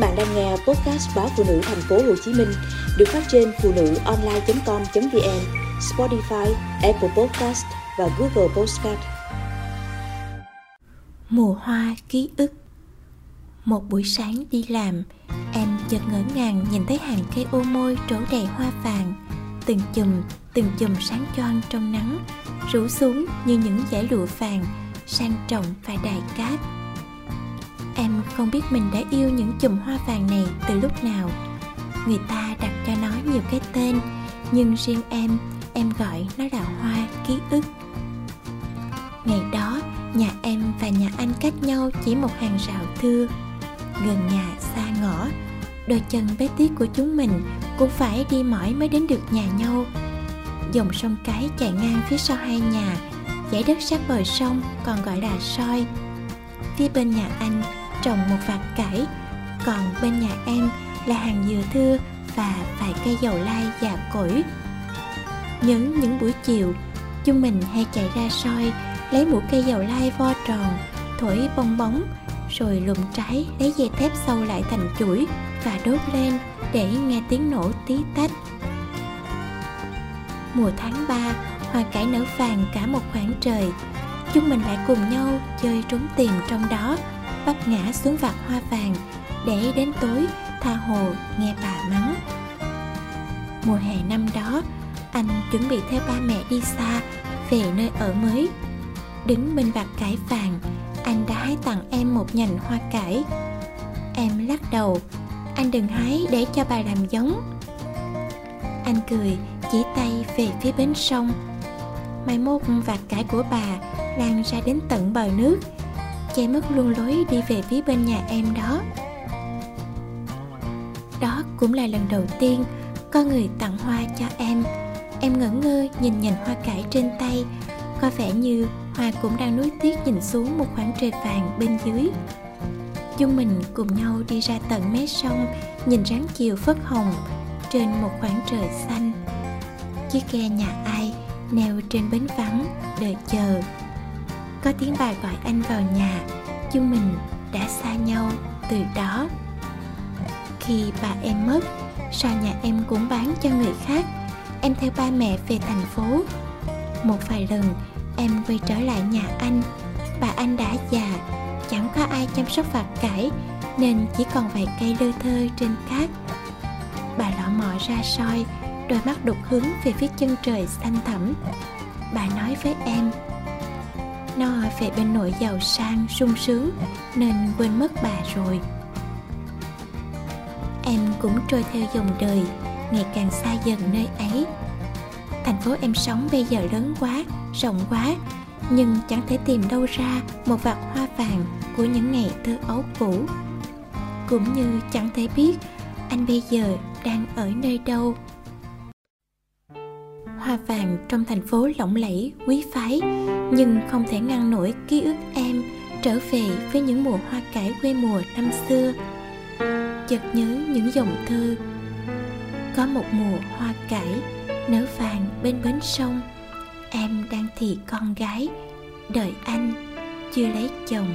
bạn đang nghe podcast báo phụ nữ thành phố Hồ Chí Minh được phát trên phụ nữ online.com.vn, Spotify, Apple Podcast và Google Podcast. Mùa hoa ký ức Một buổi sáng đi làm, em chợt ngỡ ngàng nhìn thấy hàng cây ô môi trổ đầy hoa vàng, từng chùm, từng chùm sáng choang trong nắng, rủ xuống như những dải lụa vàng, sang trọng và đại cát không biết mình đã yêu những chùm hoa vàng này từ lúc nào. Người ta đặt cho nó nhiều cái tên Nhưng riêng em, em gọi nó là hoa ký ức. Ngày đó, nhà em và nhà anh cách nhau chỉ một hàng rào thưa. Gần nhà xa ngõ Đôi chân bé tí của chúng mình cũng phải đi mỏi mới đến được nhà nhau. Dòng sông cái chạy ngang phía sau hai nhà Dãy đất sát bờ sông còn gọi là soi. Phía bên nhà anh trồng một vạt cải. Còn bên nhà em là hàng dừa thưa và vài cây dầu lai già cỗi. Nhớ những buổi chiều, chúng mình hay chạy ra soi, lấy mũi cây dầu lai vo tròn, thổi bong bóng, rồi lùm trái lấy dây thép sâu lại thành chuỗi và đốt lên để nghe tiếng nổ tí tách. Mùa tháng 3 hoa cải nở vàng cả một khoảng trời. Chúng mình lại cùng nhau chơi trốn tìm trong đó vấp ngã xuống vạt hoa vàng để đến tối tha hồ nghe bà mắng. Mùa hè năm đó, anh chuẩn bị theo ba mẹ đi xa về nơi ở mới. Đứng bên vạt cải vàng, anh đã hái tặng em một nhành hoa cải. Em lắc đầu, anh đừng hái để cho bà làm giống. Anh cười, chỉ tay về phía bến sông. Mai mốt vạt cải của bà lan ra đến tận bờ nước che mất luôn lối đi về phía bên nhà em đó. Đó cũng là lần đầu tiên có người tặng hoa cho em. Em ngẩn ngơ nhìn nhìn hoa cải trên tay. Có vẻ như hoa cũng đang nuối tiếc nhìn xuống một khoảng trời vàng bên dưới. Chúng mình cùng nhau đi ra tận mé sông, nhìn ráng chiều phất hồng trên một khoảng trời xanh. Chiếc ghe nhà ai neo trên bến vắng, đợi chờ có tiếng bà gọi anh vào nhà. Chúng mình đã xa nhau từ đó. Khi bà em mất, sao nhà em cũng bán cho người khác? Em theo ba mẹ về thành phố. Một vài lần, em quay trở lại nhà anh. Bà anh đã già, chẳng có ai chăm sóc vặt cải, nên chỉ còn vài cây lơ thơ trên cát. Bà lọ mọ ra soi, đôi mắt đục hướng về phía chân trời xanh thẳm. Bà nói với em nó về bên nội giàu sang, sung sướng, nên quên mất bà rồi. Em cũng trôi theo dòng đời, ngày càng xa dần nơi ấy. Thành phố em sống bây giờ lớn quá, rộng quá, nhưng chẳng thể tìm đâu ra một vạt hoa vàng của những ngày thơ ấu cũ. Cũng như chẳng thể biết anh bây giờ đang ở nơi đâu hoa vàng trong thành phố lộng lẫy, quý phái, nhưng không thể ngăn nổi ký ức em trở về với những mùa hoa cải quê mùa năm xưa. Chợt nhớ những dòng thơ, có một mùa hoa cải nở vàng bên bến sông, em đang thì con gái, đợi anh chưa lấy chồng.